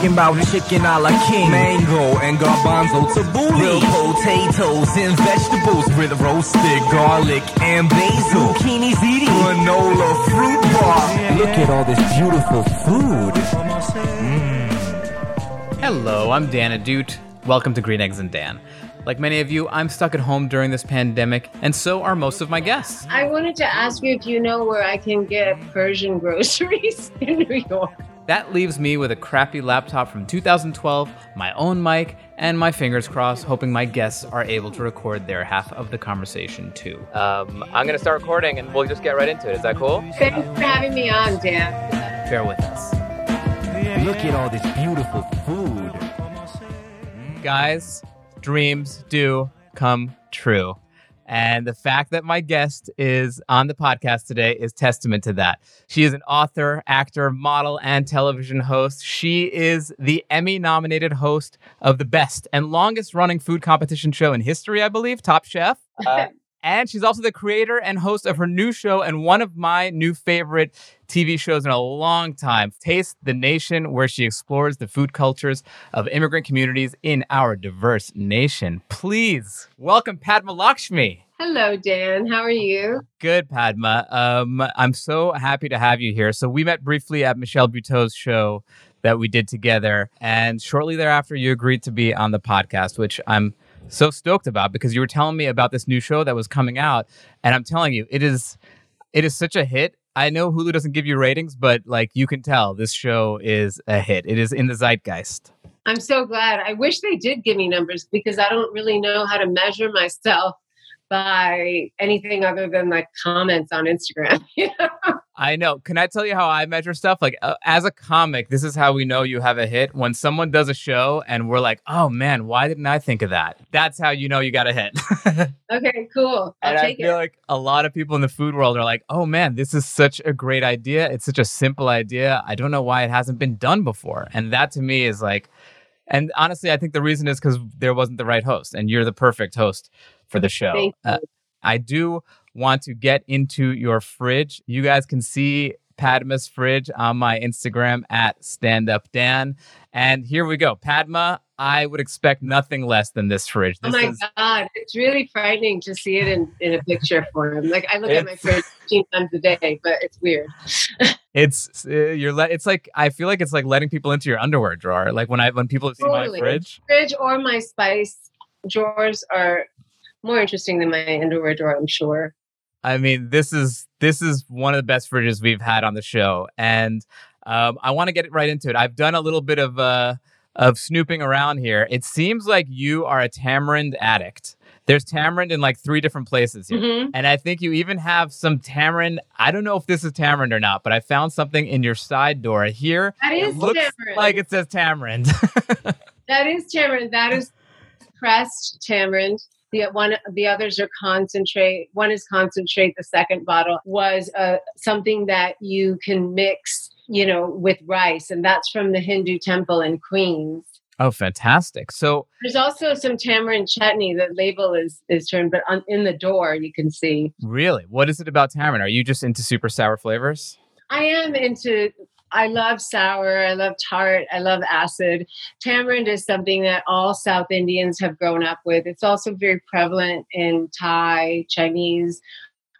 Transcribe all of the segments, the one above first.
Talking about chicken a la king, mango and garbanzo tabbouleh, grilled potatoes and vegetables with roasted garlic and basil, zucchini ziti, granola fruit bar. Look at all this beautiful food. Mm. Hello, I'm Dan Ahdoot. Welcome to Green Eggs and Dan. Like many of you, I'm stuck at home during this pandemic, and so are most of my guests. I wanted to ask you if you know where I can get Persian groceries in New York. That leaves me with a crappy laptop from 2012, my own mic, and my fingers crossed, hoping my guests are able to record their half of the conversation too. Um, I'm gonna start recording, and we'll just get right into it. Is that cool? Thanks for having me on, Dan. Bear with us. Look at all this beautiful food. Guys, dreams do come true. And the fact that my guest is on the podcast today is testament to that. She is an author, actor, model, and television host. She is the Emmy nominated host of the best and longest running food competition show in history, I believe, Top Chef. Uh, and she's also the creator and host of her new show and one of my new favorite TV shows in a long time, Taste the Nation, where she explores the food cultures of immigrant communities in our diverse nation. Please welcome Padma Lakshmi. Hello, Dan. How are you? Good, Padma. Um, I'm so happy to have you here. So we met briefly at Michelle Buteau's show that we did together, and shortly thereafter, you agreed to be on the podcast, which I'm so stoked about because you were telling me about this new show that was coming out, and I'm telling you, it is it is such a hit. I know Hulu doesn't give you ratings, but like you can tell, this show is a hit. It is in the zeitgeist. I'm so glad. I wish they did give me numbers because I don't really know how to measure myself by anything other than like comments on Instagram. I know. Can I tell you how I measure stuff? Like, uh, as a comic, this is how we know you have a hit. When someone does a show and we're like, oh man, why didn't I think of that? That's how you know you got a hit. okay, cool. I'll and I feel it. like a lot of people in the food world are like, oh man, this is such a great idea. It's such a simple idea. I don't know why it hasn't been done before. And that to me is like, and honestly, I think the reason is because there wasn't the right host, and you're the perfect host for the show. Uh, I do want to get into your fridge. You guys can see Padma's fridge on my Instagram at StandUpDan. And here we go. Padma, I would expect nothing less than this fridge. This oh my is, God. It's really frightening to see it in, in a picture form. Like I look at my fridge 15 times a day, but it's weird. it's uh, you're le- it's like I feel like it's like letting people into your underwear drawer. Like when I when people see totally. my fridge. Fridge or my spice drawers are more interesting than my underwear drawer, I'm sure. I mean, this is this is one of the best fridges we've had on the show, and um, I want to get right into it. I've done a little bit of uh, of snooping around here. It seems like you are a tamarind addict. There's tamarind in like three different places here, mm-hmm. and I think you even have some tamarind. I don't know if this is tamarind or not, but I found something in your side door here. That is it looks tamarind. like it says tamarind. that is tamarind. That is pressed tamarind the one the others are concentrate one is concentrate the second bottle was uh, something that you can mix you know with rice and that's from the hindu temple in queens. Oh fantastic. So there's also some tamarind chutney the label is is turned but on, in the door you can see. Really? What is it about tamarind? Are you just into super sour flavors? I am into I love sour, I love tart, I love acid. Tamarind is something that all South Indians have grown up with. It's also very prevalent in Thai, Chinese,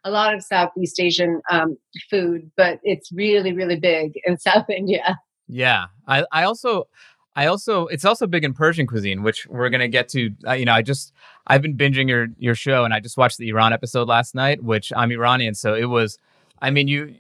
a lot of Southeast Asian um, food, but it's really, really big in South India. Yeah, I, I also, I also, it's also big in Persian cuisine, which we're gonna get to. Uh, you know, I just, I've been binging your your show, and I just watched the Iran episode last night, which I'm Iranian, so it was. I mean, you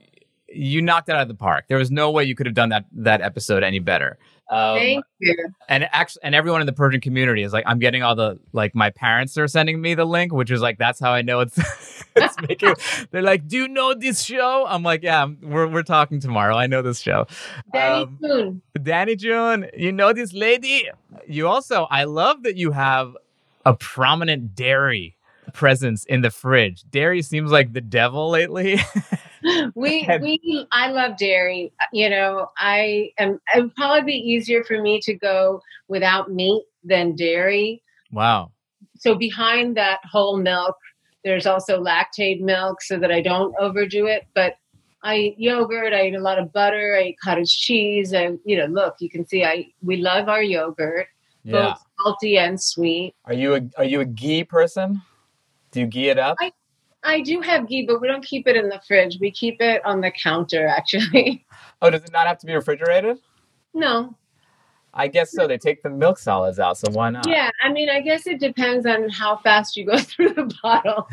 you knocked it out of the park. There was no way you could have done that that episode any better. Um, Thank you. and actually, and everyone in the Persian community is like, I'm getting all the like my parents are sending me the link, which is like that's how I know it's it's making. They're like, "Do you know this show?" I'm like, "Yeah, we're we're talking tomorrow. I know this show." Danny Um, Poon. Danny June, you know this lady. You also, I love that you have a prominent dairy presence in the fridge. Dairy seems like the devil lately. we we I love dairy. You know, I am it would probably be easier for me to go without meat than dairy. wow. So behind that whole milk, there's also Lactaid milk so that I don't overdo it. But I eat yogurt, I eat a lot of butter, I eat cottage cheese. And you know, look, you can see I we love our yogurt, Yeah. both salty and sweet. Are you a are you a ghee person? Do you ghee it up? I- I do have ghee, but we don't keep it in the fridge. We keep it on the counter actually. oh, does it not have to be refrigerated? no, I guess so. They take the milk solids out, so why not? Yeah, I mean, I guess it depends on how fast you go through the bottle.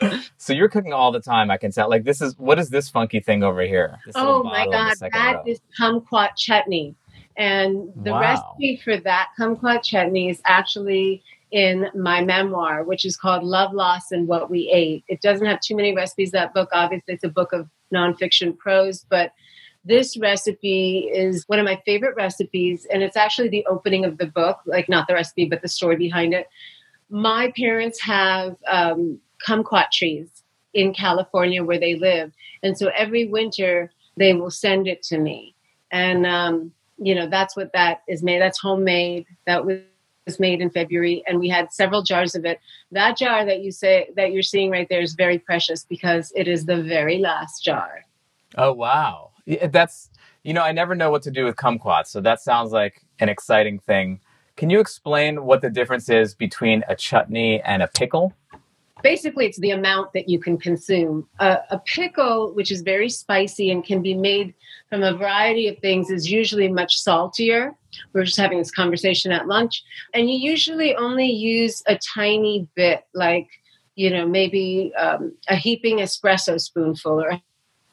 so you're cooking all the time. I can tell. Like this is what is this funky thing over here? This Oh my bottle in the God, that row. is kumquat chutney. And the Wow. recipe for that kumquat chutney is actually in my memoir, which is called Love, Loss, and What We Ate. It doesn't have too many recipes, that book. Obviously, it's a book of nonfiction prose, but this recipe is one of my favorite recipes. And it's actually the opening of the book, like not the recipe, but the story behind it. My parents have um, kumquat trees in California where they live. And so every winter they will send it to me. And, um, you know, that's what that is made. That's homemade. That was made in February. And we had several jars of it. That jar that you say that you're seeing right there is very precious because it is the very last jar. Oh wow, eh, that's you know I never know what to do with kumquats, so that sounds like an exciting thing. Can you explain what the difference is between a chutney and a pickle? Basically it's the amount that you can consume. A, a pickle which is very spicy and can be made from a variety of things is usually much saltier. We are just having this conversation at lunch. And you usually only use a tiny bit like you know maybe um, a heaping espresso spoonful or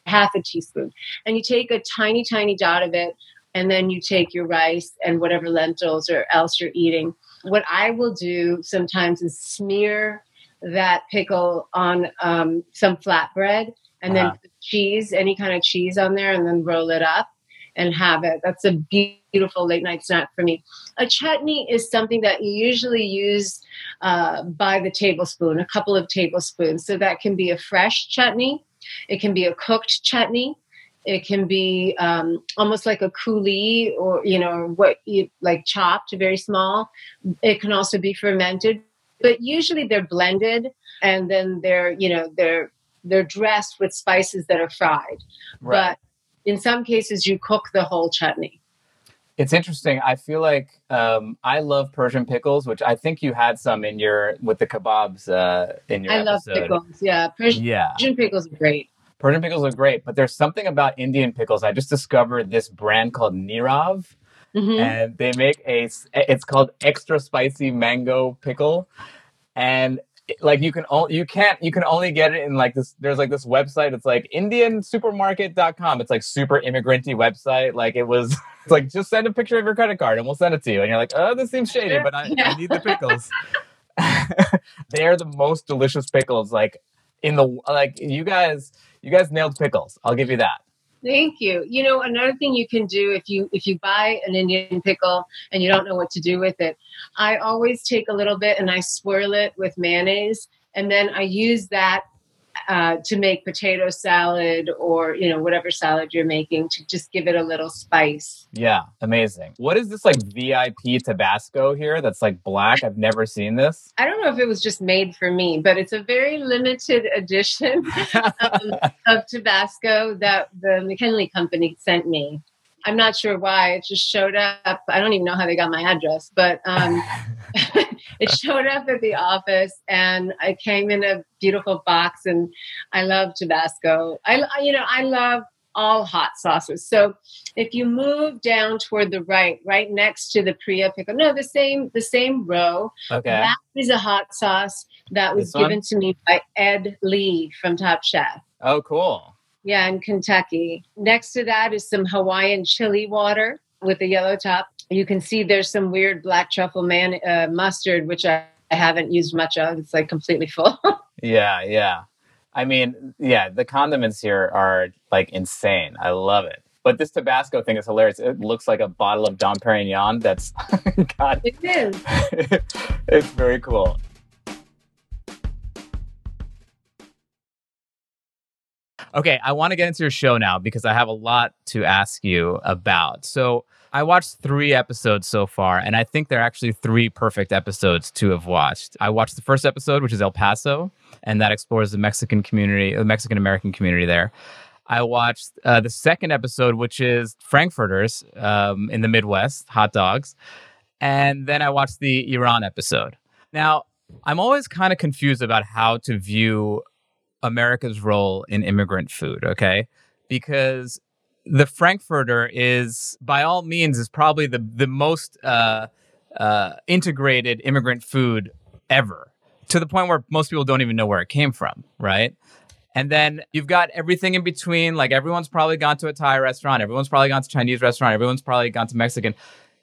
half a teaspoon. And you take a tiny tiny dot of it and then you take your rice and whatever lentils or else you're eating. What i will do sometimes is smear that pickle on um, some flatbread and then Uh-huh. put cheese, any kind of cheese on there, and then roll it up and have it. That's a beautiful late night snack for me. A chutney is something that you usually use uh, by the tablespoon, a couple of tablespoons. So that can be a fresh chutney, it can be a cooked chutney. It can be um, almost like a coulis, or you know what you like chopped, very small. It can also be fermented, but usually they're blended and then they're you know they're they're dressed with spices that are fried. But in some cases you cook the whole chutney. It's interesting. I feel like um, I love Persian pickles, which I think you had some in your with the kebabs uh, in your i love pickles. Yeah persian, Yeah, Persian pickles are great. Persian pickles are great, but there's something about Indian pickles. I just discovered this brand called Nirav, Mhm. and they make a. It's called extra spicy mango pickle, and like you can only you can't you can only get it in like this. There's like this website. It's like IndianSupermarket.com. It's like super immigranty website. Like it was. It's like just send a picture of your credit card and we'll send it to you. And you're like, oh, this seems shady, but I, I need the pickles. They're the most delicious pickles. Like in the like you guys you guys nailed pickles. I'll give you that. Thank you. You know, another thing you can do if you if you buy an Indian pickle and you don't know what to do with it, I always take a little bit and I swirl it with mayonnaise, and then I use that uh, to make potato salad or you know whatever salad you're making to just give it a little spice. Yeah, amazing. What is this like VIP Tabasco here that's like black? I've never seen this. I don't know if it was just made for me, but it's a very limited edition um, of Tabasco that the McIlhenny Company sent me. I'm not sure why. It just showed up. I don't even know how they got my address, but um, it showed up at the office, and I came in a beautiful box. And I love Tabasco. I, you know, I love all hot sauces. So if you move down toward the right, right next to the Priya pickle, no, the same, the same row. okay. That is a hot sauce that was given to me by Ed Lee from Top Chef. Oh, cool. Yeah, in Kentucky. Next to that is some Hawaiian chili water. with a yellow top. You can see there's some weird black truffle man uh, mustard, which I, I haven't used much of. It's like completely full. yeah, yeah. I mean, yeah, the condiments here are like insane. I love it. But this Tabasco thing is hilarious. It looks like a bottle of Dom Perignon. That's God. It is. it's very cool. Okay, I want to get into your show now because I have a lot to ask you about. So, I watched three episodes so far, and I think they're actually three perfect episodes to have watched. I watched the first episode, which is El Paso, and that explores the Mexican community, the Mexican American community there. I watched uh, the second episode, which is Frankfurters um, in the Midwest, hot dogs. And then I watched the Iran episode. Now, I'm always kind of confused about how to view America's role in immigrant food, okay? Because the Frankfurter is, by all means, is probably the, the most uh, uh, integrated immigrant food ever to the point where most people don't even know where it came from, right? And then you've got everything in between. Like everyone's probably gone to a Thai restaurant, everyone's probably gone to Chinese restaurant, everyone's probably gone to Mexican.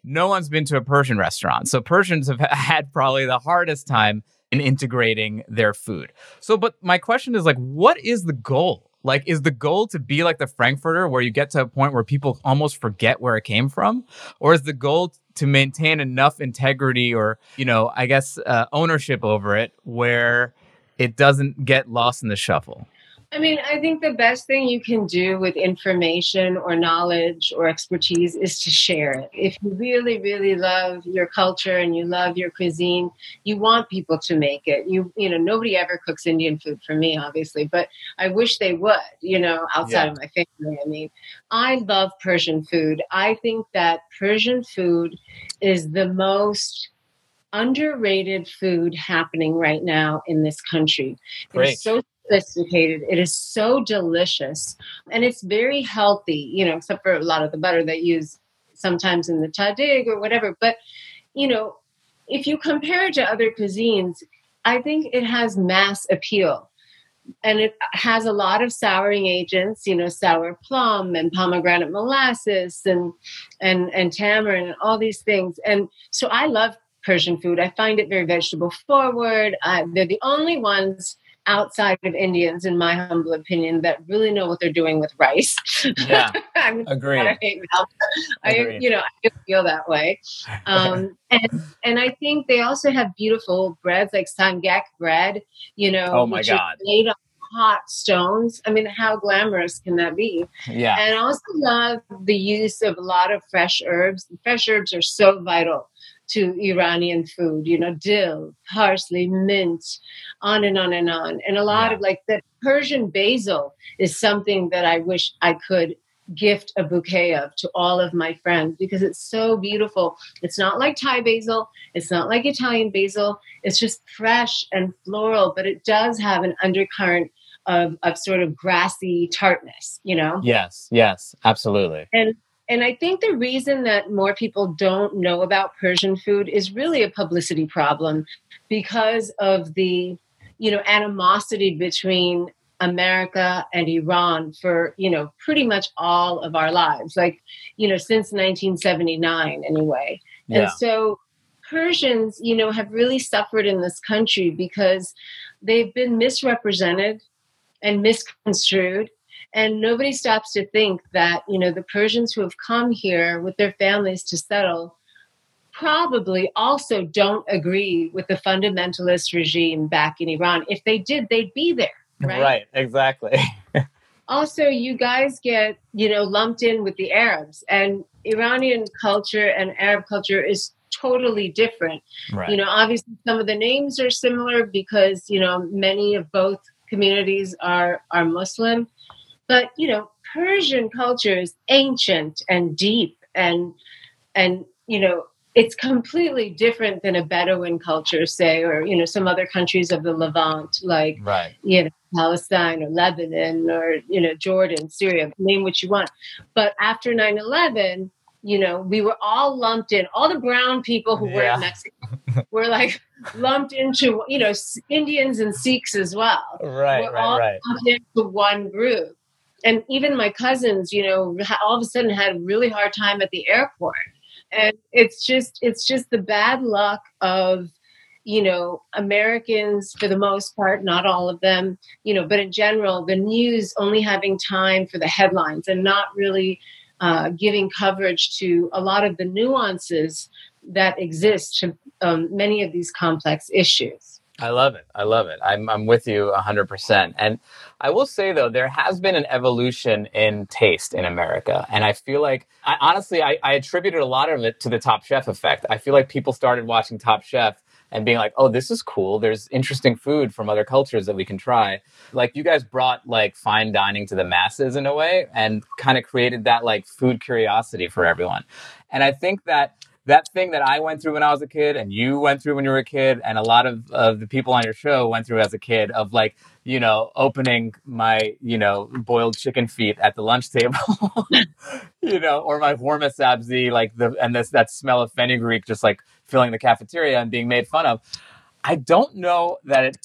No one's been to a Persian restaurant. So Persians have had probably the hardest time in integrating their food. So, but my question is like, what is the goal? Like, is the goal to be like the Frankfurter, where you get to a point where people almost forget where it came from, or is the goal to maintain enough integrity or, you know, I guess uh, ownership over it where it doesn't get lost in the shuffle? I mean, I think the best thing you can do with information or knowledge or expertise is to share it. If you really, really love your culture and you love your cuisine, you want people to make it. You, you know, nobody ever cooks Indian food for me, obviously, but I wish they would. You know, outside yeah. of my family. I mean, I love Persian food. I think that Persian food is the most underrated food happening right now in this country. Great. It's so sophisticated. It is so delicious and it's very healthy, you know, except for a lot of the butter they use sometimes in the tahdig or whatever. But, you know, if you compare it to other cuisines, I think it has mass appeal. And it has a lot of souring agents, you know, sour plum and pomegranate molasses and and and tamarind and all these things. And so I love Persian food. I find it very vegetable forward. Uh, they're the only ones outside of Indians, in my humble opinion, that really know what they're doing with rice. Yeah, agree. I, I, you know, I feel that way. Um, and and I think they also have beautiful breads like sangak bread. You know, oh my god, made on hot stones. I mean, how glamorous can that be? Yeah. And I also love the use of a lot of fresh herbs. Fresh herbs are so vital to Iranian food, you know, dill, parsley, mint, on and on and on. And a lot yeah. of like the Persian basil is something that I wish I could gift a bouquet of to all of my friends because it's so beautiful. It's not like Thai basil, it's not like Italian basil, it's just fresh and floral, but it does have an undercurrent of, of sort of grassy tartness, you know? Yes, yes, absolutely. And and I think the reason that more people don't know about Persian food is really a publicity problem because of the, you know, animosity between America and Iran for, you know, pretty much all of our lives, like, you know, since 1979 anyway. Yeah. And so Persians, you know, have really suffered in this country because they've been misrepresented and misconstrued and nobody stops to think that you know the persians who have come here with their families to settle probably also don't agree with the fundamentalist regime back in iran. If they did they'd be there right? Right exactly. Also you guys get you know lumped in with the arabs. And iranian culture and arab culture is totally different. Right. you know obviously some of the names are similar because you know many of both communities are are muslim but you know, Persian culture is ancient and deep and and you know it's completely different than a Bedouin culture, say, or you know, some other countries of the Levant, like right. you know, Palestine or Lebanon or you know, Jordan, Syria, name what you want. But after 9-11, you know, we were all lumped in. All the brown people who yeah. were in Mexico were like lumped into, you know, Indians and Sikhs as well. Right, we're right, all right. lumped into one group. And even my cousins, you know, all of a sudden had a really hard time at the airport. And it's just it's just the bad luck of you know Americans for the most part, not all of them, you know, but in general, the news only having time for the headlines and not really uh, giving coverage to a lot of the nuances that exist to um, many of these complex issues. I love it. I love it. I'm, I'm with you 100%. And I will say, though, there has been an evolution in taste in America. And I feel like, I, honestly, I, I attributed a lot of it to the Top Chef effect. I feel like people started watching Top Chef and being like, oh, this is cool. There's interesting food from other cultures that we can try. Like, you guys brought like fine dining to the masses in a way and kind of created that like food curiosity for everyone. And I think that that thing that I went through when I was a kid and you went through when you were a kid and a lot of, of the people on your show went through as a kid of like, you know, opening my, you know, boiled chicken feet at the lunch table, you know, or my ghormeh sabzi, like the, and this, that smell of fenugreek just like filling the cafeteria and being made fun of. I don't know that it,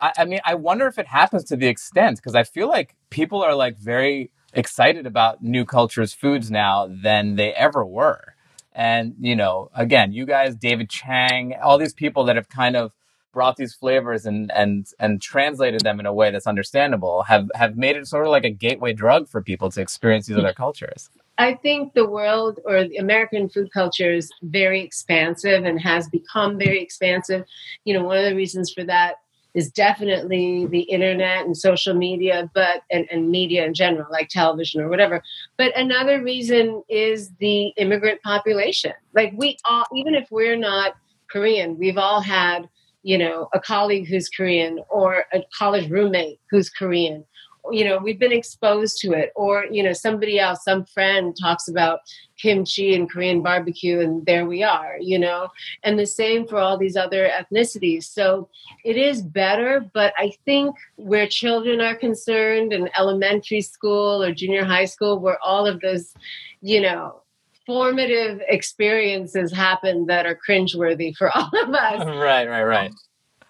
I, I mean, I wonder if it happens to the extent because I feel like people are like very excited about new cultures foods now than they ever were and, you know, again, you guys, David Chang, all these people that have kind of brought these flavors and and and translated them in a way that's understandable have have made it sort of like a gateway drug for people to experience these other cultures. I think the world or the American food culture is very expansive and has become very expansive. You know, one of the reasons for that is definitely the internet and social media, but and, and media in general, like television or whatever. But another reason is the immigrant population. Like we all, even if we're not Korean, we've all had, you know, a colleague who's Korean or a college roommate who's Korean you know we've been exposed to it. Or you know somebody else some friend talks about kimchi and korean barbecue and there we are you know? And the same for all these other ethnicities. So it is better but i think where children are concerned in elementary school or junior high school where all of those you know formative experiences happen that are cringeworthy for all of us. Right right right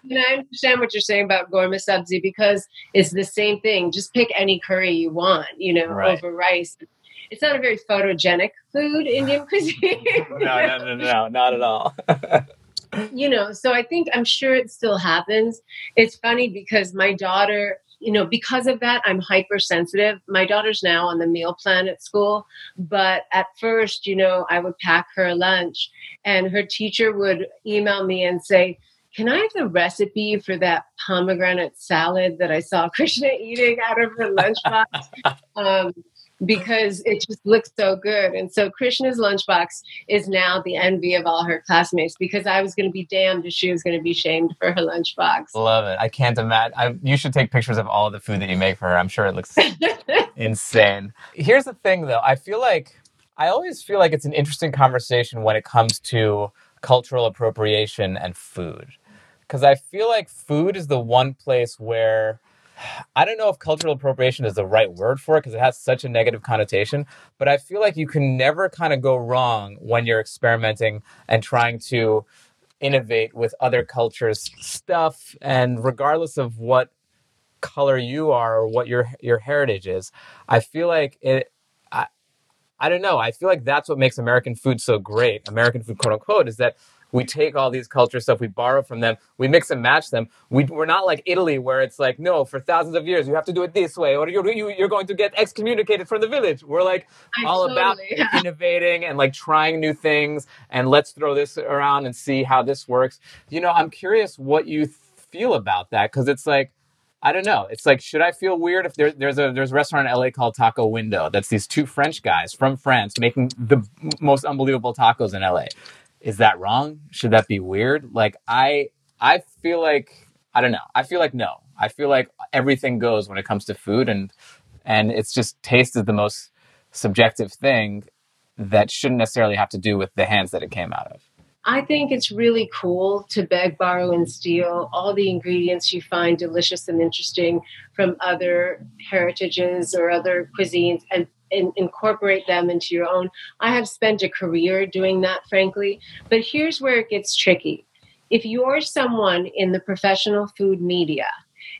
and I understand what you're saying about ghormeh sabzi because it's the same thing. Just pick any curry you want, you know, right. over rice. It's not a very photogenic food, Indian cuisine. no, no, no, no, not at all. you know, so I think I'm sure it still happens. It's funny because my daughter, you know, because of that, I'm hypersensitive. My daughter's now on the meal plan at school, but at first, you know, I would pack her lunch and her teacher would email me and say, can I have the recipe for that pomegranate salad that I saw Krishna eating out of her lunchbox? um, because it just looks so good. And so Krishna's lunchbox is now the envy of all her classmates because I was going to be damned if she was going to be shamed for her lunchbox. Love it. I can't imagine. I, you should take pictures of all the food that you make for her. I'm sure it looks insane. Here's the thing, though. I feel like I always feel like it's an interesting conversation when it comes to cultural appropriation and food because I feel like food is the one place where I don't know if cultural appropriation is the right word for it because it has such a negative connotation, but I feel like you can never kind of go wrong when you're experimenting and trying to innovate with other cultures' stuff. And regardless of what color you are or what your your heritage is, I feel like it. I, I don't know. I feel like that's what makes American food so great. American food, quote unquote, is that we take all these culture stuff, we borrow from them, we mix and match them. We, we're not like Italy, where it's like, no, for thousands of years, you have to do it this way, or you're, you, you're going to get excommunicated from the village. We're like all about yeah. innovating and like trying new things, and let's throw this around and see how this works. You know, I'm curious what you feel about that, because it's like, I don't know. It's like, should I feel weird if there, there's a there's a restaurant in LA called Taco Window that's these two French guys from France making the most unbelievable tacos in LA is that wrong? Should that be weird? Like I I feel like I don't know. I feel like no. I feel like everything goes when it comes to food and and it's just taste is the most subjective thing that shouldn't necessarily have to do with the hands that it came out of. I think it's really cool to beg, borrow, and steal all the ingredients you find delicious and interesting from other heritages or other cuisines and in, incorporate them into your own. I have spent a career doing that, frankly. But here's where it gets tricky. If you're someone in the professional food media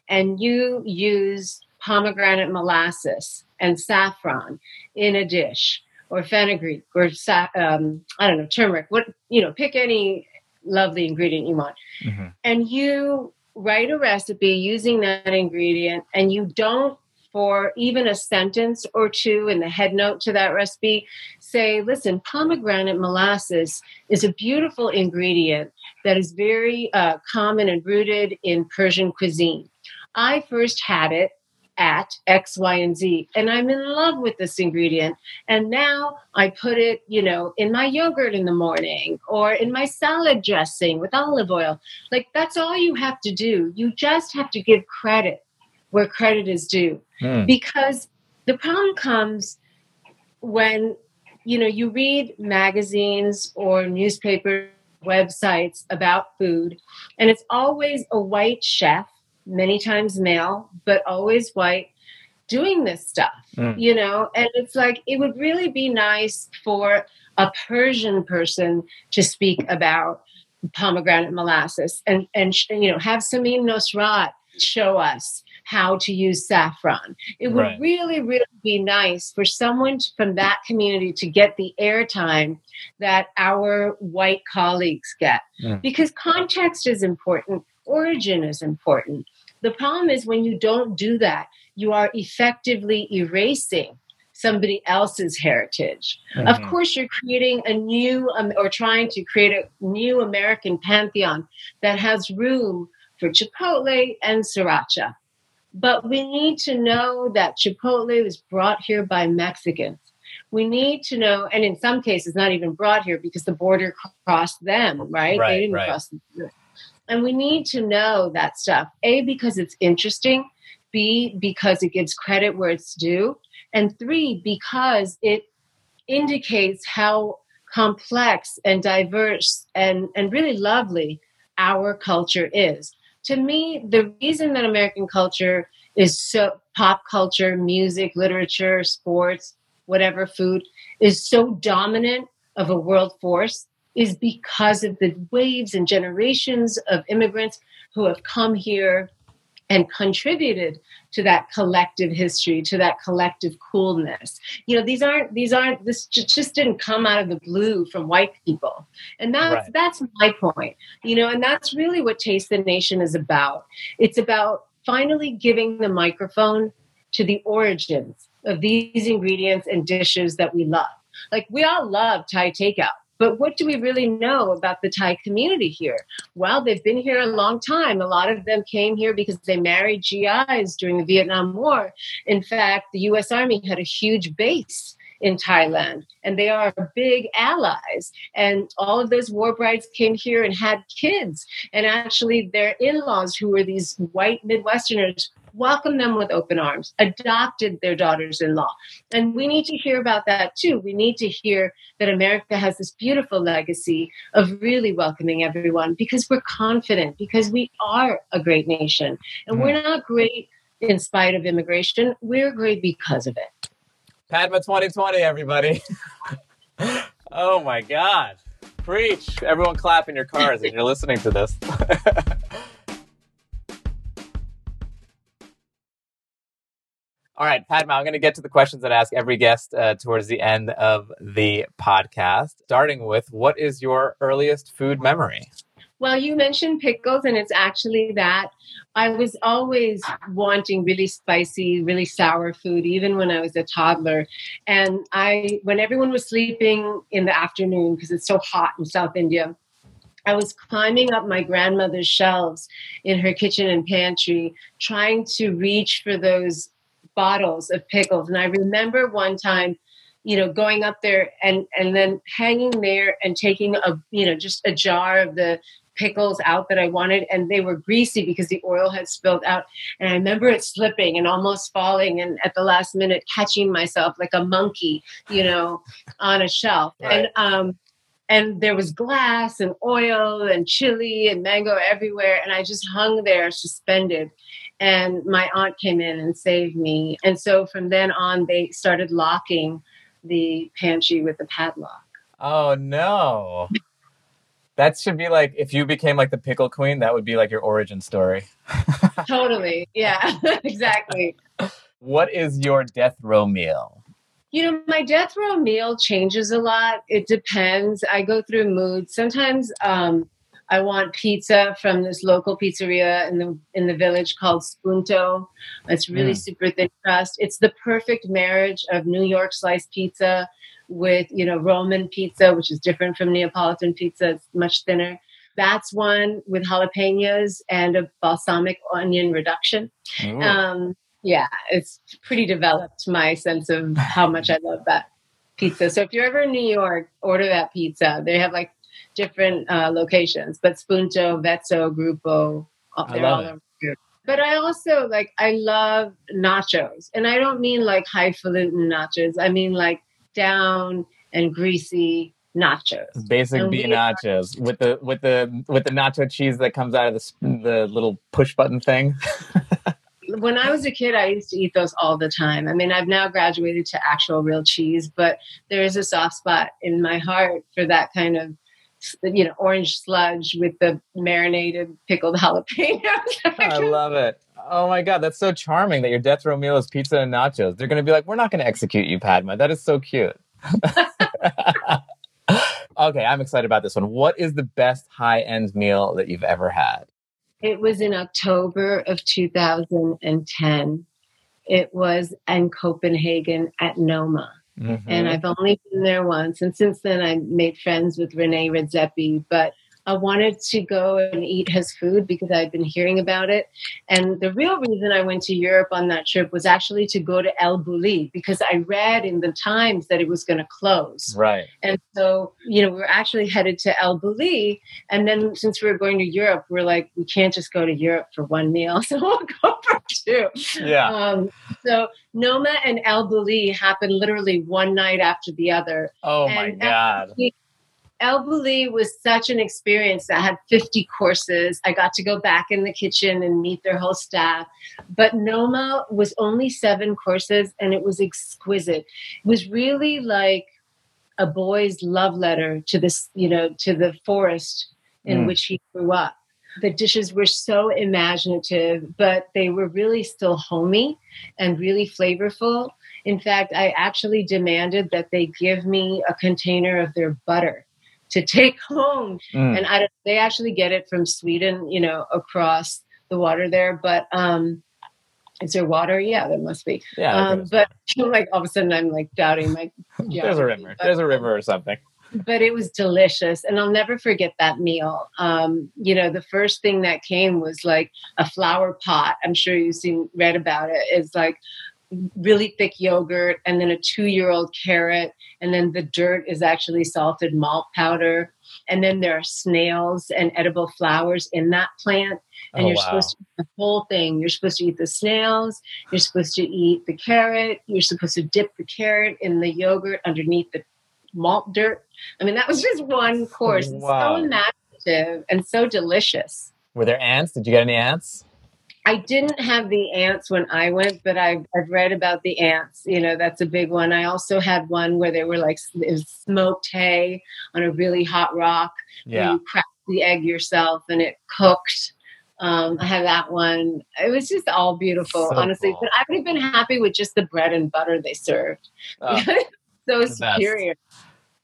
and you use pomegranate molasses and saffron in a dish or fenugreek or sa- um, I don't know turmeric. What you know, pick any lovely ingredient you want, Mhm. and you write a recipe using that ingredient, and you don't for even a sentence or two in the head note to that recipe say, listen, pomegranate molasses is a beautiful ingredient that is very uh, common and rooted in Persian cuisine. I first had it at X, Y, and Z, and I'm in love with this ingredient. And now I put it, you know, in my yogurt in the morning or in my salad dressing with olive oil. Like that's all you have to do. You just have to give credit where credit is due Hmm. because the problem comes when you know you read magazines or newspaper websites about food and it's always a white chef many times male but always white doing this stuff Mm. you know and it's like it would really be nice for a persian person to speak about pomegranate molasses and and you know have Samin Nosrat show us how to use saffron. It would Right. really, really be nice for someone from that community to get the airtime that our white colleagues get. Mm. Because context is important, origin is important. The problem is when you don't do that, you are effectively erasing somebody else's heritage. Of Mhm. course, you're creating a new um, or trying to create a new American pantheon that has room for Chipotle and Sriracha. But we need to know that Chipotle was brought here by Mexicans. We need to know, and in some cases, not even brought here because the border crossed them, right? Right, they didn't right. cross the border. And we need to know that stuff. A, because it's interesting. B, because it gives credit where it's due. And three, because it indicates how complex and diverse and, and really lovely our culture is. To me, the reason that American culture is so pop culture, music, literature, sports, whatever food is so dominant of a world force is because of the waves and generations of immigrants who have come here and contributed to that collective history to that collective coolness. You know these aren't these aren't this ju- just didn't come out of the blue from white people. And that's Right. that's my point you know and that's really what taste the nation is about. It's about finally giving the microphone to the origins of these ingredients and dishes that we love. Like we all love thai takeout but what do we really know about the Thai community here? Well, they've been here a long time. A lot of them came here because they married GIs during the Vietnam War. In fact, the US Army had a huge base in Thailand, and they are big allies. And all of those war brides came here and had kids. And actually, their in laws, who were these white Midwesterners, welcomed them with open arms, adopted their daughters in law. And we need to hear about that too. We need to hear that America has this beautiful legacy of really welcoming everyone because we're confident, because we are a great nation. And we're mm. not great in spite of immigration, we're great because of it. Padma 2020, everybody. oh my God. Preach. Everyone clap in your cars as you're listening to this. All right, Padma, I'm going to get to the questions that I ask every guest uh, towards the end of the podcast. Starting with, what is your earliest food memory? Well, you mentioned pickles, and it's actually that. I was always wanting really spicy, really sour food, even when I was a toddler. And I, when everyone was sleeping in the afternoon, because it's so hot in South India, I was climbing up my grandmother's shelves in her kitchen and pantry, trying to reach for those bottles of pickles. And I remember one time, you know, going up there and and then hanging there and taking a, you know, just a jar of the pickles out that I wanted, and they were greasy because the oil had spilled out. And I remember it slipping and almost falling, and at the last minute catching myself like a monkey, you know, on a shelf. Right. And um, and there was glass and oil and chili and mango everywhere, and I just hung there suspended. And my aunt came in and saved me. And so from then on, they started locking the pantry with a padlock. Oh, no. That should be like if you became like the pickle queen, that would be like your origin story. totally. Yeah, exactly. What is your death row meal? You know, my death row meal changes a lot. It depends. I go through moods. Sometimes um, I want pizza from this local pizzeria in the in the village called Spunto. It's really Mm. super thin crust. It's the perfect marriage of New York sliced pizza with you know Roman pizza, which is different from Neapolitan pizza. It's much thinner. That's one with jalapenos and a balsamic onion reduction. Um, yeah, it's pretty developed my sense of how much I love that pizza. So if you're ever in New York, order that pizza. They have like different uh, locations, but Spunto, Vezzo, Gruppo, uh, I love all it. But I also like I love nachos, and I don't mean like highfalutin nachos. I mean like down and greasy nachos. Basic And we- nachos with the with the with the nacho cheese that comes out of the the little push button thing. when I was a kid, I used to eat those all the time. I mean, I've now graduated to actual real cheese, but there is a soft spot in my heart for that kind of, you know, orange sludge with the marinated pickled jalapenos. I love it. Oh my god, that's so charming that your death row meal is pizza and nachos. They're going to be like, "We're not going to execute you, Padma." That is so cute. okay, I'm excited about this one. What is the best high-end meal that you've ever had? It was in October of 2010. It was in Copenhagen at Noma. Mhm. and I've only been there once. And since then, I made friends with Rene Redzepi. But I wanted to go and eat his food because I'd been hearing about it. And the real reason I went to Europe on that trip was actually to go to El Bulli because I read in the Times that it was going to close. right. And so, you know, we we're actually headed to El Bulli. And then since we were going to Europe, we're like, we can't just go to Europe for one meal. So we'll go for two. Yeah. Um, so Noma and El Bulli happened literally one night after the other. Oh my god. Bulli was such an experience that had 50 courses. I got to go back in the kitchen and meet their whole staff. But Noma was only seven courses and it was exquisite. It was really like a boy's love letter to this, you know, to the forest in Mm. which he grew up. The dishes were so imaginative, but they were really still homey and really flavorful. In fact, I actually demanded that they give me a container of their butter to take home. Mm. And I don't, they actually get it from Sweden, you know, across the water there. But um, is there water? Yeah, there must be. Yeah. Um, but like all of a sudden, I'm like doubting my. there's a river. But- There's a river or something. but it was delicious and i'll never forget that meal um, you know the first thing that came was like a flower pot i'm sure you've seen read about it's like really thick yogurt and then a two year old carrot and then the dirt is actually salted malt powder and then there are snails and edible flowers in that plant and Oh, you're wow. supposed to eat the whole thing. You're supposed to eat the snails. You're supposed to eat the carrot. You're supposed to dip the carrot in the yogurt underneath the malt dirt. I mean, that was just one course. It's Wow. so imaginative and so delicious. Were there ants? Did you get any ants? I didn't have the ants when I went, but I've, I've read about the ants. You know, that's a big one. I also had one where they were like it was smoked hay on a really hot rock. where Yeah. you cracked the egg yourself and it cooked. Um, I had that one. It was just all beautiful, So honestly. cool. But I would have been happy with just the bread and butter they served. Oh, so the best.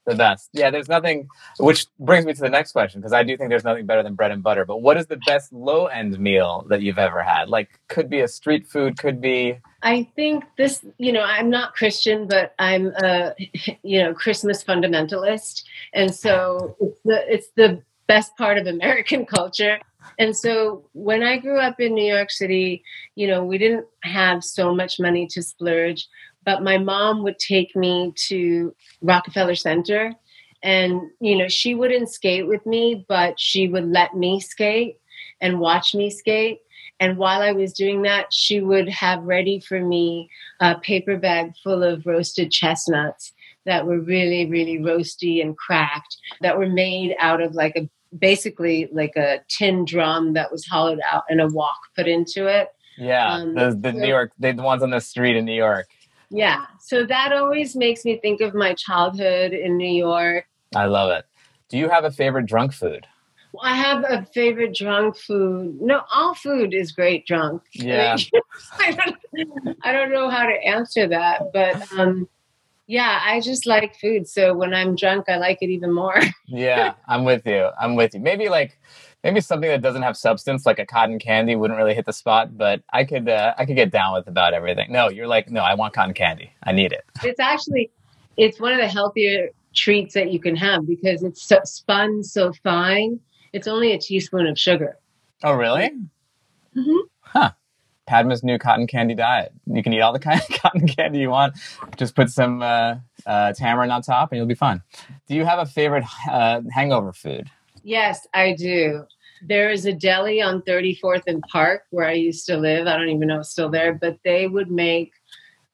The best. Yeah, there's nothing, which brings me to the next question because I do think there's nothing better than bread and butter. But what is the best low end meal that you've ever had? Like, could be a street food, could be. I think this, you know, I'm not Christian, but I'm a, you know, Christmas fundamentalist, and so it's the it's the best part of American culture. And so when I grew up in New York City, you know, we didn't have so much money to splurge, but my mom would take me to Rockefeller Center, and you know, she wouldn't skate with me, but she would let me skate and watch me skate. And while I was doing that, she would have ready for me a paper bag full of roasted chestnuts that were really, really roasty and cracked, that were made out of like a basically like a tin drum that was hollowed out and a wok put into it. Yeah, Um, the, the New York, the ones on the street in New York. Yeah. So that always makes me think of my childhood in New York. I love it. Do you have a favorite drunk food? I have a favorite drunk food. No, all food is great drunk. Yeah. I don't, I don't know how to answer that, but um, yeah, I just like food. So when I'm drunk, I like it even more. yeah, I'm with you. I'm with you. Maybe like maybe something that doesn't have substance, like a cotton candy, wouldn't really hit the spot. But I could uh, I could get down with about everything. No, you're like no, I want cotton candy. I need it. It's actually it's one of the healthier treats that you can have because it's so, spun so fine. It's only a teaspoon of sugar. Oh, really? Mhm. Huh. Padma's new cotton candy diet. You can eat all the kind of cotton candy you want. Just put some uh, uh, tamarind on top, and you'll be fine. Do you have a favorite uh, hangover food? Yes, I do. There is a deli on 34th and Park where I used to live. I don't even know if it's still there, but they would make,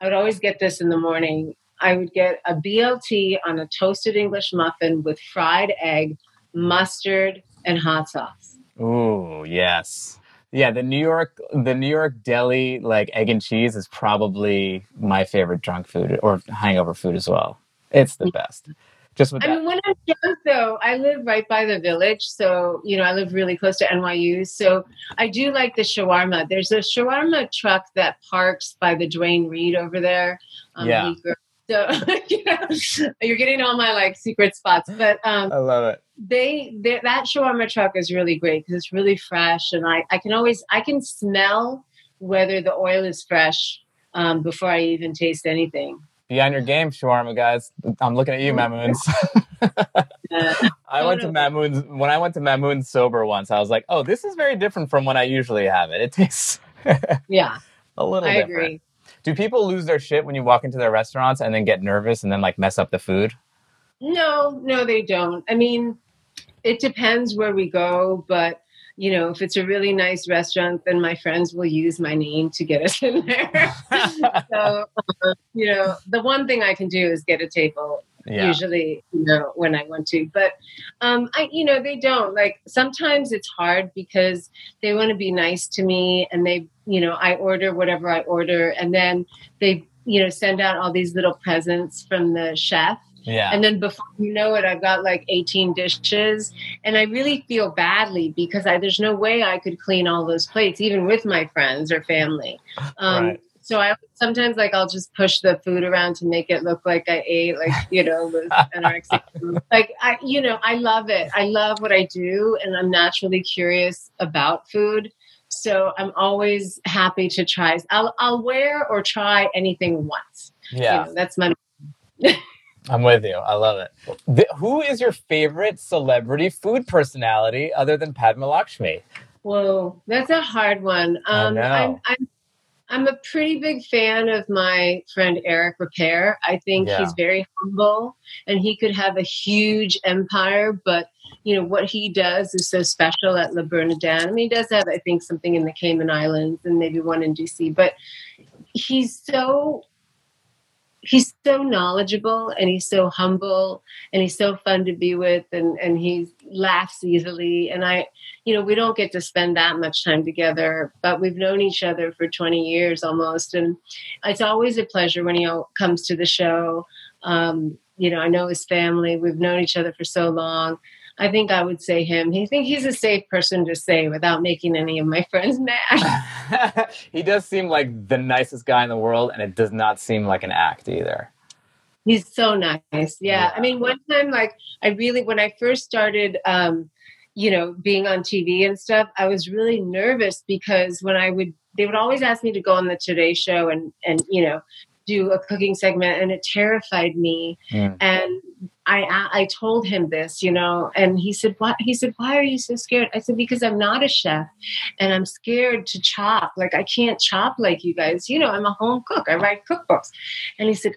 I would always get this in the morning. I would get a BLT on a toasted English muffin with fried egg, mustard, and hot sauce. Ooh, yes. Yeah, the New York the New York deli like egg and cheese is probably my favorite drunk food or hangover food as well. It's the best. Just with I that. mean, when I'm drunk, though, I live right by the village. So, you know, I live really close to NYU. So I do like the shawarma. There's a shawarma truck that parks by the Duane Reade over there. Yeah. Bleecker. So, you know, you're getting all my like secret spots. But um, I love it. they, they that shawarma truck is really great because it's really fresh. And I, I can always, I can smell whether the oil is fresh um, before I even taste anything. Be on your game, shawarma guys. I'm looking at you, Mamoun's. Uh, I went to. Mamoun's when I went to Mamoun's sober once. I was like, "Oh, this is very different from when I usually have it. It tastes yeah, a little I different." agree. Do people lose their shit when you walk into their restaurants and then get nervous and then like mess up the food? No, no, they don't. I mean, it depends where we go, but you know, if it's a really nice restaurant, then my friends will use my name to get us in there. so, uh, you know, the one thing I can do is get a table. Yeah. Usually, you know, when I want to, but um, I, you know, they don't. Like sometimes it's hard because they want to be nice to me, and they, you know, I order whatever I order, and then they, you know, send out all these little presents from the chef. Yeah. And then before you know it, I've got like 18 dishes. And I really feel badly because I, there's no way I could clean all those plates, even with my friends or family. Um, Right. So I sometimes like I'll just push the food around to make it look like I ate, like you know, anorexic. like I, you know, I love it. I love what I do, and I'm naturally curious about food. So I'm always happy to try. I'll I'll wear or try anything once. You yeah. know, that's my I'm with you. I love it. Th- who is your favorite celebrity food personality other than Padma Lakshmi? Whoa, that's a hard one. Um, know. I'm, I'm I'm a pretty big fan of my friend Eric Ripert. I think Yeah. he's very humble, and he could have a huge empire, but you know what he does is so special at Le Bernardin. I mean, he does have, I think, something in the Cayman Islands and maybe one in DC, but he's so he's so knowledgeable and he's so humble and he's so fun to be with and and he laughs easily. And i you know we don't get to spend that much time together but we've known each other for 20 years almost. And it's always a pleasure when he comes to the show. Um, you know i know his family. We've known each other for so long i think i would say him i think he's a safe person to say without making any of my friends mad he does seem like the nicest guy in the world, and it does not seem like an act either. He's so nice. Yeah. Yeah. I mean, one time, like, I really, when I first started, um, you know, being on TV and stuff, I was really nervous because when I would, they would always ask me to go on the Today Show and, and, you know, do a cooking segment and it terrified me. Mm. And I, I told him this, you know, and he said, "Why?" He said, "Why are you so scared?" I said, "Because I'm not a chef, and I'm scared to chop. Like I can't chop like you guys. You know, I'm a home cook. I write cookbooks." And he said,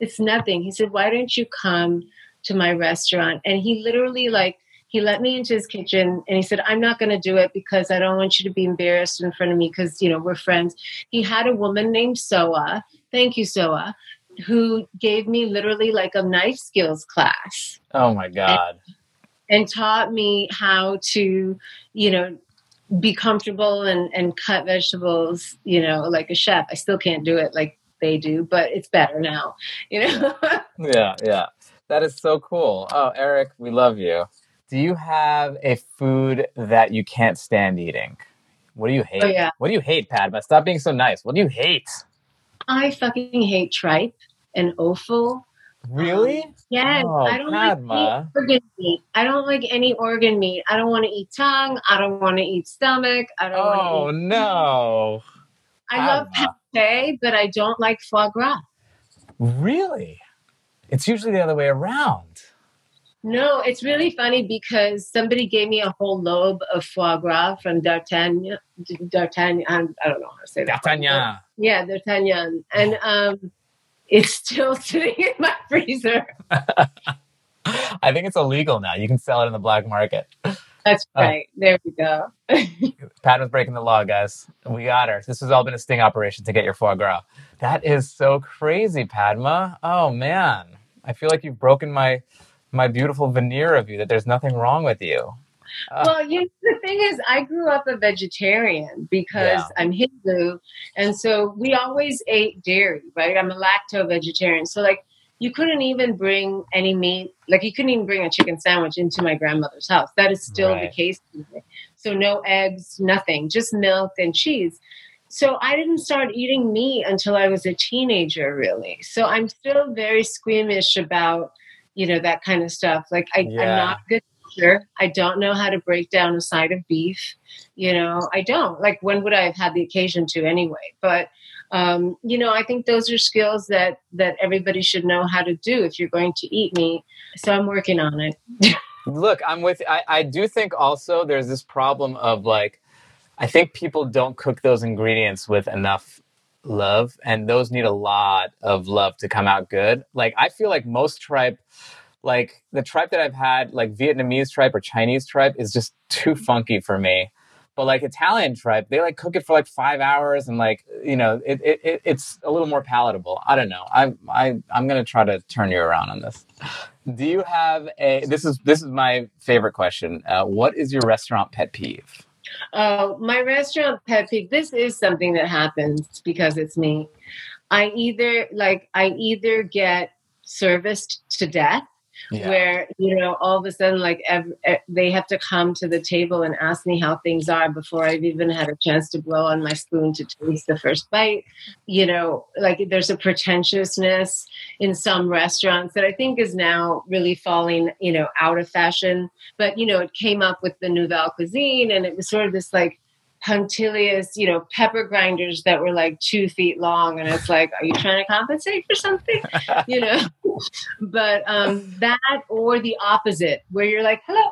"It's nothing." He said, "Why don't you come to my restaurant?" And he literally like he let me into his kitchen and he said, I'm not going to do it because I don't want you to be embarrassed in front of me because, you know, we're friends. He had a woman named Soa. Thank you, Soa, who gave me literally like a knife skills class Oh my god. and taught me how to, you know, be comfortable and, and cut vegetables, you know, like a chef. I still can't do it like they do, but it's better now, you know? Yeah, yeah. That is so cool. Oh, Eric, we love you. Do you have a food that you can't stand eating? What do you hate? Oh, yeah. What do you hate, Padma? Stop being so nice. What do you hate? I fucking hate tripe and offal. Really? Um, yes, Oh, I don't like Padma. any organ meat. I don't like any organ meat. I don't want to eat tongue. I don't want to eat stomach. I don't Oh eat. no. I love pate, but I don't like foie gras. Really? It's usually the other way around. No, it's really funny because somebody gave me a whole lobe of foie gras from D'Artagnan. D'Artagnan, I don't know how to say that. D'Artagnan. Yeah, D'Artagnan. And um, it's still sitting in my freezer. I think it's illegal now. You can sell it in the black market. That's Oh. right. There we go. Padma's breaking the law, guys. We got her. This has all been a sting operation to get your foie gras. That is so crazy, Padma. Oh man, I feel like you've broken my my beautiful veneer of you. That there's nothing wrong with you. Ah. well, you know, the thing is, I grew up a vegetarian because Yeah. I'm Hindu, and so we always ate dairy. Right? I'm a lacto vegetarian, so like you couldn't even bring any meat. Like you couldn't even bring a chicken sandwich into my grandmother's house. That is still Right. the case. today. So no eggs, nothing, just milk and cheese. So I didn't start eating meat until I was a teenager, really. So I'm still very squeamish about, you know, that kind of stuff. Like I, Yeah. I'm not a good teacher. I don't know how to break down a side of beef. You know, I don't. Like when would I have had the occasion to anyway? But um, you know, I think those are skills that that everybody should know how to do if you're going to eat meat. So I'm working on it. Look, I'm with. I, I do think also there's this problem of like, I think people don't cook those ingredients with enough love, and those need a lot of love to come out good. Like I feel like most tripe, like the tripe that I've had, like Vietnamese tripe or Chinese tripe, is just too funky for me. But like Italian tripe, they like cook it for like five hours, and like you know, it, it, it it's a little more palatable. I don't know. i'm I I'm gonna try to turn you around on this. Do you have a? This is this is my favorite question. Uh, what is your restaurant pet peeve? Uh, my restaurant pet peeve. This is something that happens because it's me. I either like I either get serviced to death, where you know all of a sudden like ev- eh, they have to come to the table and ask me how things are before I've even had a chance to blow on my spoon to taste the first bite. You know, like there's a pretentiousness in some restaurants that I think is now really falling you know out of fashion. But you know, it came up with the nouvelle cuisine, and it was sort of this like punctilious, you know, pepper grinders that were like two feet long. And it's like, are you trying to compensate for something? you know? But um that or the opposite, where you're like, hello,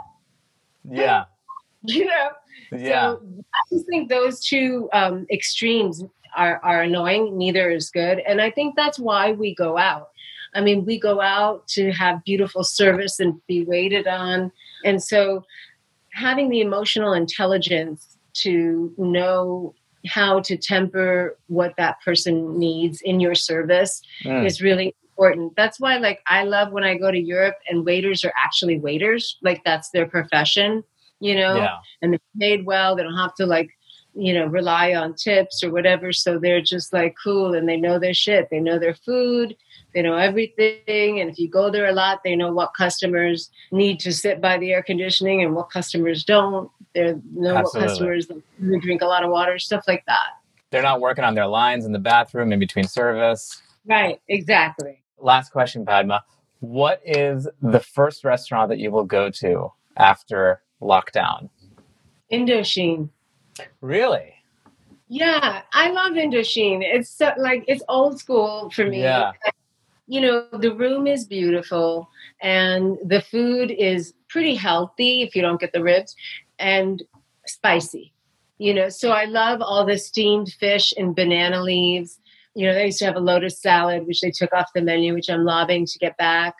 yeah, you know? yeah, So I just think those two um extremes are, are annoying. Neither is good. And I think that's why we go out. I mean, we go out to have beautiful service and be waited on. And so having the emotional intelligence to know how to temper what that person needs in your service Mm. is really important. That's why like I love when I go to Europe and waiters are actually waiters, like that's their profession, you know, yeah. and they're paid well. They don't have to like, you know, rely on tips or whatever. So they're just like cool and they know their shit. They know their food. They know everything. And if you go there a lot, they know what customers need to sit by the air conditioning and what customers don't. They know Absolutely. what customers drink a lot of water, stuff like that. They're not working on their lines in the bathroom in between service. Right, exactly. Last question, Padma. What is the first restaurant that you will go to after lockdown? Indochine. Really? Yeah, I love Indochine. It's so, like it's old school for me. Yeah. You know, the room is beautiful and the food is pretty healthy if you don't get the ribs and spicy. You know, so I love all the steamed fish and banana leaves. You know, they used to have a lotus salad, which they took off the menu, which I'm lobbying to get back.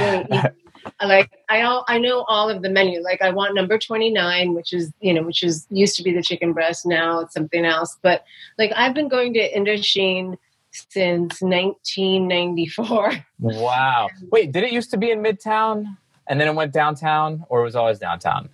Really. I like I all I know all of the menu. Like I want number 29, which is, you know, which is used to be the chicken breast, now it's something else. But like I've been going to Indochine since 1994. wow. Wait, did it used to be in Midtown and then it went downtown, or it was always downtown?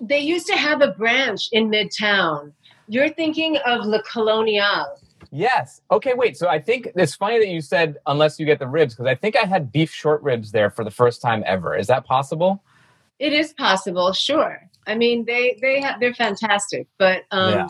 They used to have a branch in Midtown. You're thinking of Le Colonial. Yes. Okay, wait. So I think it's funny that you said unless you get the ribs, because I think I had beef short ribs there for the first time ever. Is that possible? It is possible, sure. I mean, they they have they're fantastic, but um, Yeah.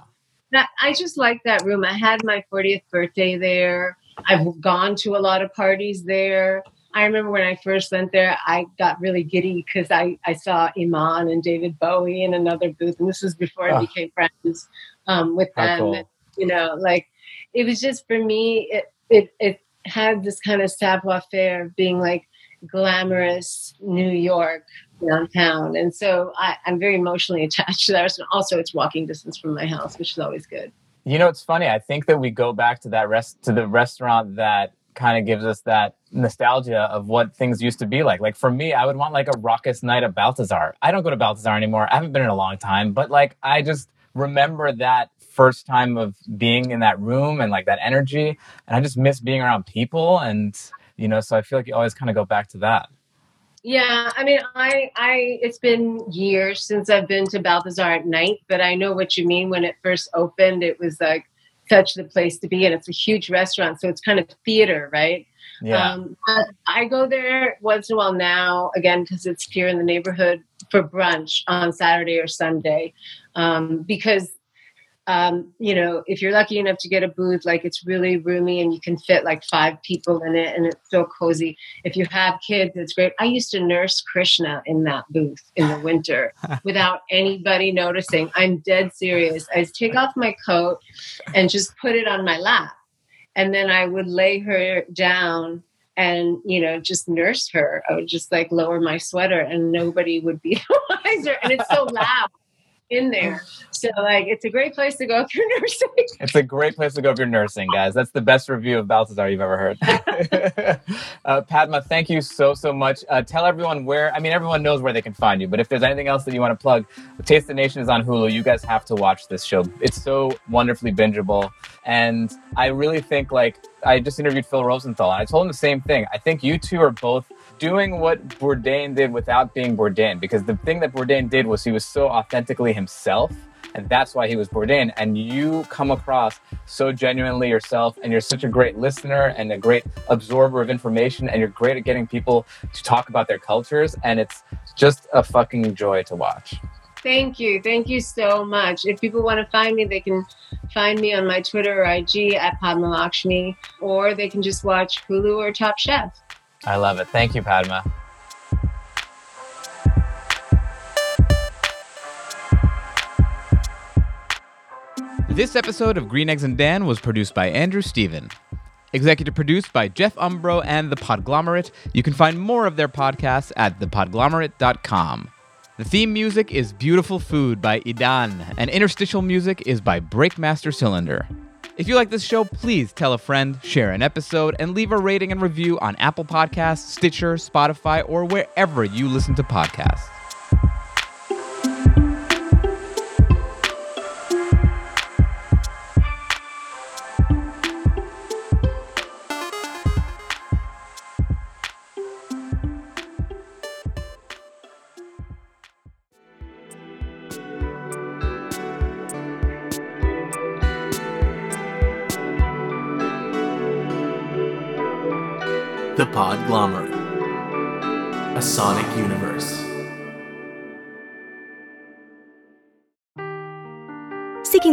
that I just like that room. I had my 40th birthday there. I've gone to a lot of parties there. I remember when I first went there, I got really giddy because I, I saw Iman and David Bowie in another booth, and this was before I Oh. became friends um, with How them. cool. And, you know, like it was just for me. It it it had this kind of savoir faire of being like glamorous New York downtown, and so I, I'm very emotionally attached to that. Also, it's walking distance from my house, which is always good. You know, it's funny. I think that we go back to that rest to the restaurant that kind of gives us that nostalgia of what things used to be like. Like for me, I would want like a raucous night at Balthazar. I don't go to Balthazar anymore. I haven't been in a long time, but like I just remember that first time of being in that room and like that energy, and I just miss being around people. And you know, so I feel like you always kind of go back to that. Yeah, I mean, I, I, it's been years since I've been to Balthazar at night, but I know what you mean. When it first opened, it was like such the place to be, and it's a huge restaurant, so it's kind of theater, right? Yeah. Um, I go there once in a while now, again, because it's here in the neighborhood for brunch on Saturday or Sunday. Um, because, um, you know, if you're lucky enough to get a booth, like it's really roomy and you can fit like five people in it and it's so cozy. If you have kids, it's great. I used to nurse Krishna in that booth in the winter without anybody noticing. I'm dead serious. I take off my coat and just put it on my lap and then I would lay her down and you know just nurse her. I would just like lower my sweater and nobody would be the wiser. And it's so loud in there, so like it's a great place to go if you're nursing. It's a great place to go if you're nursing, guys. That's the best review of Balthazar you've ever heard. uh, Padma, thank you so, so much. Uh, tell everyone where, I mean, everyone knows where they can find you, but if there's anything else that you want to plug, Taste the Nation is on Hulu. You guys have to watch this show. It's so wonderfully bingeable. And I really think, like, I just interviewed Phil Rosenthal, and I told him the same thing. I think you two are both doing what Bourdain did without being Bourdain, because the thing that Bourdain did was he was so authentically himself and that's why he was Bourdain. And you come across so genuinely yourself, and you're such a great listener and a great absorber of information, and you're great at getting people to talk about their cultures, and it's just a fucking joy to watch. Thank you. Thank you so much. If people want to find me, they can find me on my Twitter or IG at Padma Lakshmi, or they can just watch Hulu or Top Chef. I love it. Thank you, Padma. This episode of Green Eggs and Dan was produced by Andrew Steven. Executive produced by Jeff Umbro and The Podglomerate. You can find more of their podcasts at thepodglomerate.com. The theme music is Beautiful Food by Idan, and interstitial music is by Breakmaster Cylinder. If you like this show, please tell a friend, share an episode, and leave a rating and review on Apple Podcasts, Stitcher, Spotify, or wherever you listen to podcasts.